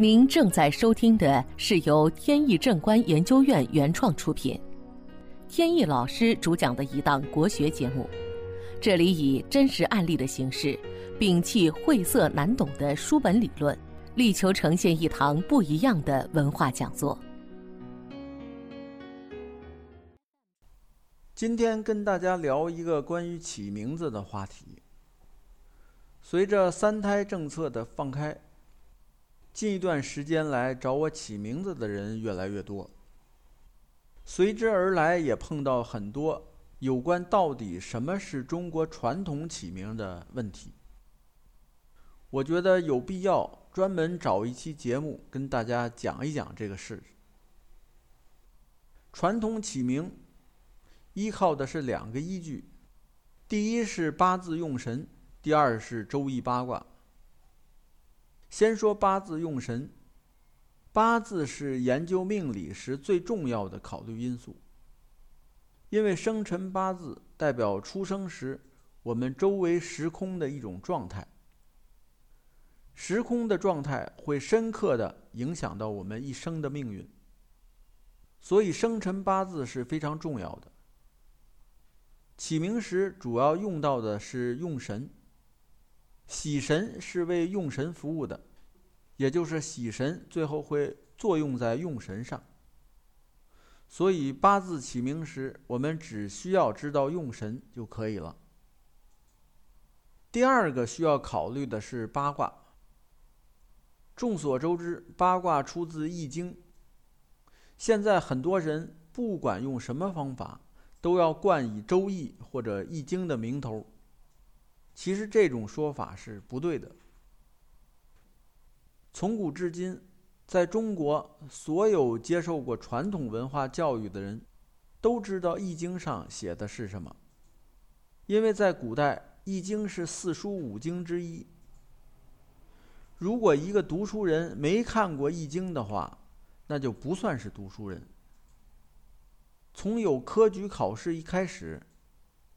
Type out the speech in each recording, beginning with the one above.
您正在收听的是由天意正观研究院原创出品，天意老师主讲的一档国学节目。这里以真实案例的形式，摒弃晦涩难懂的书本理论，力求呈现一堂不一样的文化讲座。今天跟大家聊一个关于起名字的话题。随着三胎政策的放开，近一段时间来找我起名字的人越来越多，随之而来也碰到很多有关到底什么是中国传统起名的问题。我觉得有必要专门找一期节目跟大家讲一讲这个事。传统起名依靠的是两个依据，第一是八字用神。第二是周易八卦。先说八字用神，八字是研究命理时最重要的考虑因素，因为生辰八字代表出生时我们周围时空的一种状态，时空的状态会深刻的影响到我们一生的命运，所以生辰八字是非常重要的。起名时主要用到的是用神。喜神是为用神服务的，也就是喜神最后会作用在用神上。所以八字起名时，我们只需要知道用神就可以了。第二个需要考虑的是八卦。众所周知，八卦出自《易经》。现在很多人不管用什么方法，都要冠以《周易》或者《易经》的名头。其实这种说法是不对的。从古至今，在中国，所有接受过传统文化教育的人，都知道《易经》上写的是什么。因为在古代，《易经》是四书五经之一。如果一个读书人没看过《易经》的话，那就不算是读书人。从有科举考试一开始，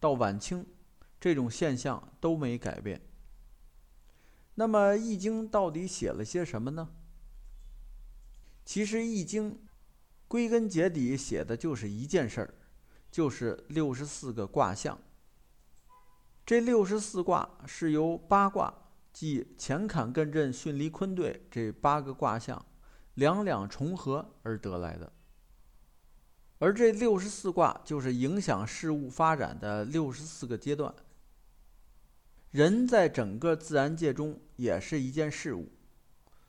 到晚清。这种现象都没改变。那么《易经》到底写了些什么呢？其实《易经》归根结底写的就是一件事儿，就是六十四个卦象。这六十四卦是由八卦，即乾坎艮震巽离坤兑这八个卦象两两重合而得来的。而这六十四卦就是影响事物发展的六十四个阶段。人在整个自然界中也是一件事物，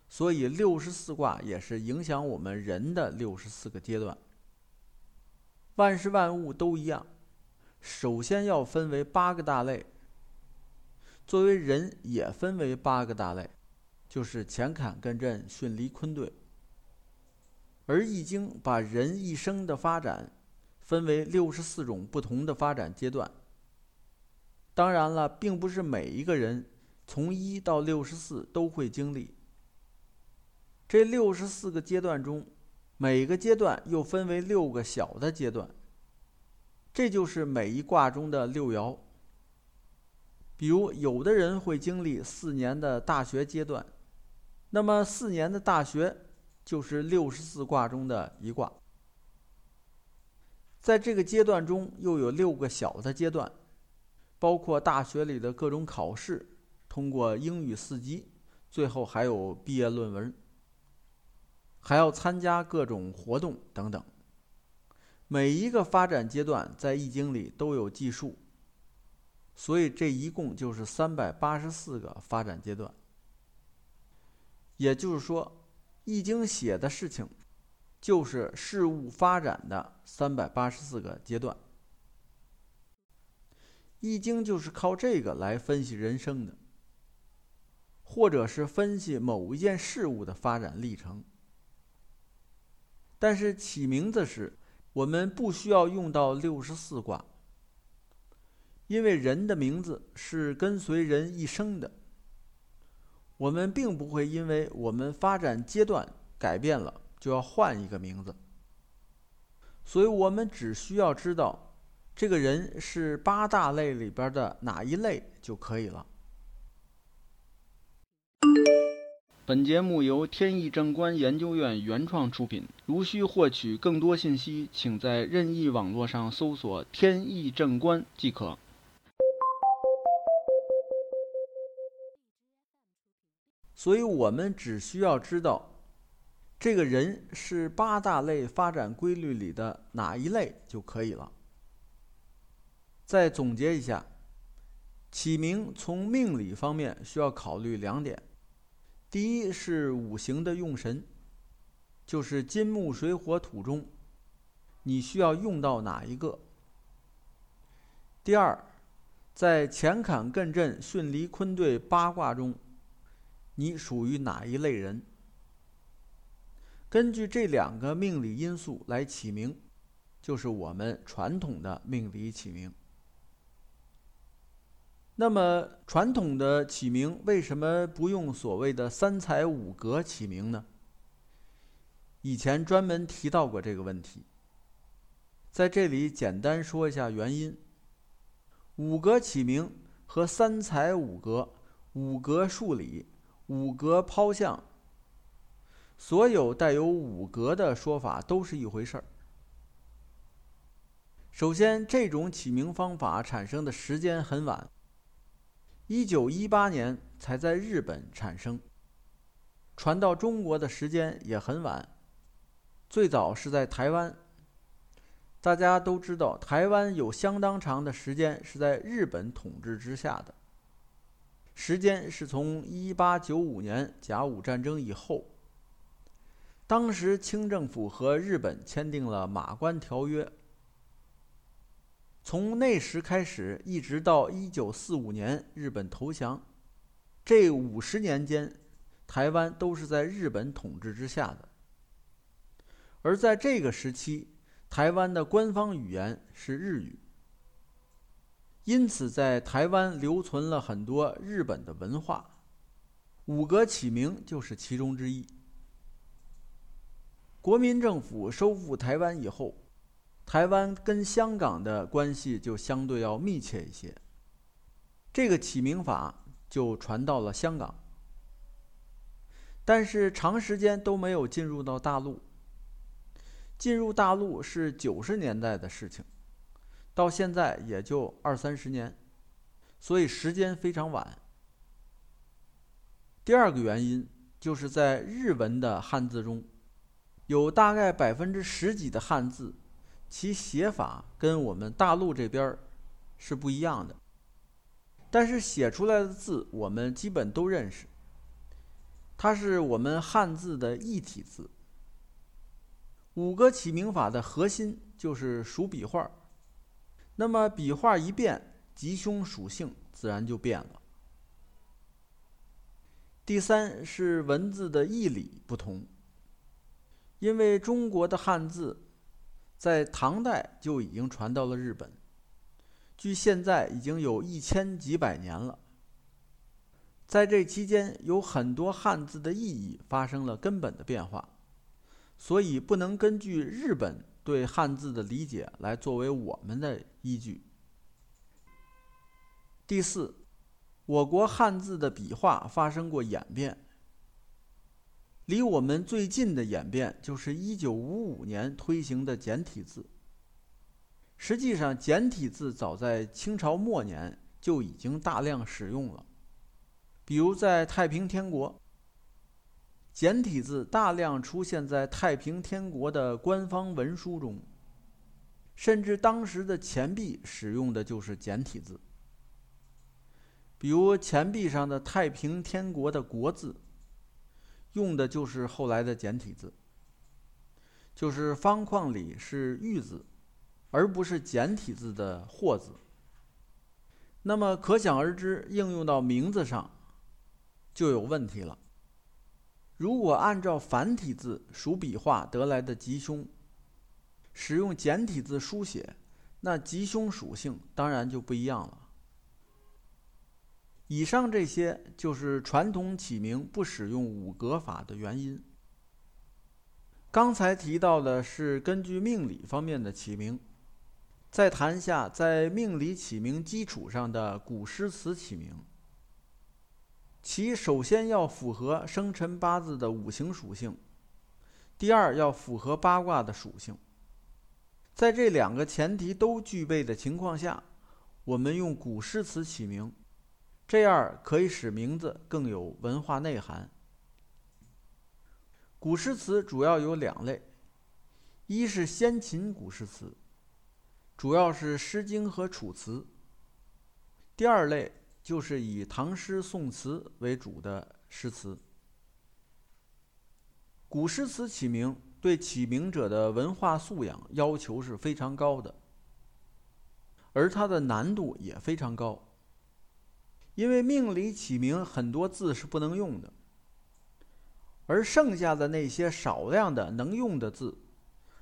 所以六十四卦也是影响我们人的六十四个阶段。万事万物都一样，首先要分为八个大类。作为人也分为八个大类，就是乾坎艮震巽离坤兑。而《易经》把人一生的发展分为六十四种不同的发展阶段。当然了，并不是每一个人从一到六十四都会经历。这六十四个阶段中，每个阶段又分为六个小的阶段，这就是每一卦中的六爻。比如，有的人会经历四年的大学阶段，那么四年的大学就是六十四卦中的一卦。在这个阶段中，又有六个小的阶段。包括大学里的各种考试，通过英语四级，最后还有毕业论文，还要参加各种活动等等。每一个发展阶段在《易经》里都有记述，所以这一共就是三百八十四个发展阶段。也就是说，《易经》写的事情，就是事物发展的三百八十四个阶段。易经就是靠这个来分析人生的，或者是分析某一件事物的发展历程。但是起名字时，我们不需要用到六十四卦，因为人的名字是跟随人一生的。我们并不会因为我们发展阶段改变了，就要换一个名字。所以我们只需要知道。这个人是八大类里边的哪一类就可以了。本节目由天意正观研究院原创出品。如需获取更多信息，请在任意网络上搜索“天意正观”即可。所以，我们只需要知道这个人是八大类发展规律里的哪一类就可以了。再总结一下，起名从命理方面需要考虑两点。第一是五行的用神，就是金木水火土中，你需要用到哪一个？第二，在乾坎艮震巽离坤兑八卦中，你属于哪一类人？根据这两个命理因素来起名，就是我们传统的命理起名。那么，传统的起名为什么不用所谓的三才五格起名呢？以前专门提到过这个问题，在这里简单说一下原因。五格起名和三才五格、五格数理、五格抛象，所有带有五格的说法都是一回事儿。首先，这种起名方法产生的时间很晚。一九一八年才在日本产生，传到中国的时间也很晚，最早是在台湾。大家都知道，台湾有相当长的时间是在日本统治之下的，时间是从一八九五年甲午战争以后。当时清政府和日本签订了《马关条约》。从那时开始，一直到一九四五年日本投降，这五十年间，台湾都是在日本统治之下的。而在这个时期，台湾的官方语言是日语，因此在台湾留存了很多日本的文化。五格起名就是其中之一。国民政府收复台湾以后。台湾跟香港的关系就相对要密切一些，这个起名法就传到了香港，但是长时间都没有进入到大陆。进入大陆是九十年代的事情，到现在也就二三十年，所以时间非常晚。第二个原因就是在日文的汉字中，有大概百分之十几的汉字。其写法跟我们大陆这边是不一样的，但是写出来的字我们基本都认识。它是我们汉字的异体字。五个起名法的核心就是数笔画，那么笔画一变，吉凶属性自然就变了。第三是文字的义理不同，因为中国的汉字。在唐代就已经传到了日本，距现在已经有一千几百年了。在这期间，有很多汉字的意义发生了根本的变化，所以不能根据日本对汉字的理解来作为我们的依据。第四，我国汉字的笔画发生过演变。离我们最近的演变就是一九五五年推行的简体字。实际上，简体字早在清朝末年就已经大量使用了，比如在太平天国，简体字大量出现在太平天国的官方文书中，甚至当时的钱币使用的就是简体字，比如钱币上的太平天国的国字。用的就是后来的简体字，就是方框里是玉字，而不是简体字的或字。那么可想而知，应用到名字上就有问题了。如果按照繁体字数笔画得来的吉凶，使用简体字书写，那吉凶属性当然就不一样了。以上这些就是传统起名不使用五格法的原因。刚才提到的是根据命理方面的起名，再谈下在命理起名基础上的古诗词起名。其首先要符合生辰八字的五行属性，第二要符合八卦的属性。在这两个前提都具备的情况下，我们用古诗词起名，这样可以使名字更有文化内涵。古诗词主要有两类，一是先秦古诗词，主要是《诗经》和《楚辞》；第二类就是以唐诗宋词为主的诗词。古诗词起名。对起名者的文化素养要求是非常高的，而它的难度也非常高。因为命里起名很多字是不能用的，而剩下的那些少量的能用的字，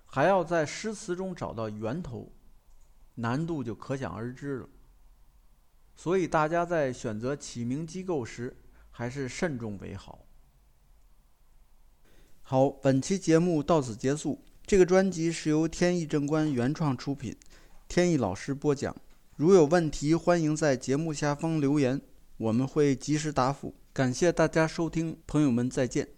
还要在诗词中找到源头，难度就可想而知了。所以大家在选择起名机构时，还是慎重为好。好，本期节目到此结束。这个专辑是由天意正观原创出品，天意老师播讲。如有问题，欢迎在节目下方留言，我们会及时答复。感谢大家收听，朋友们再见。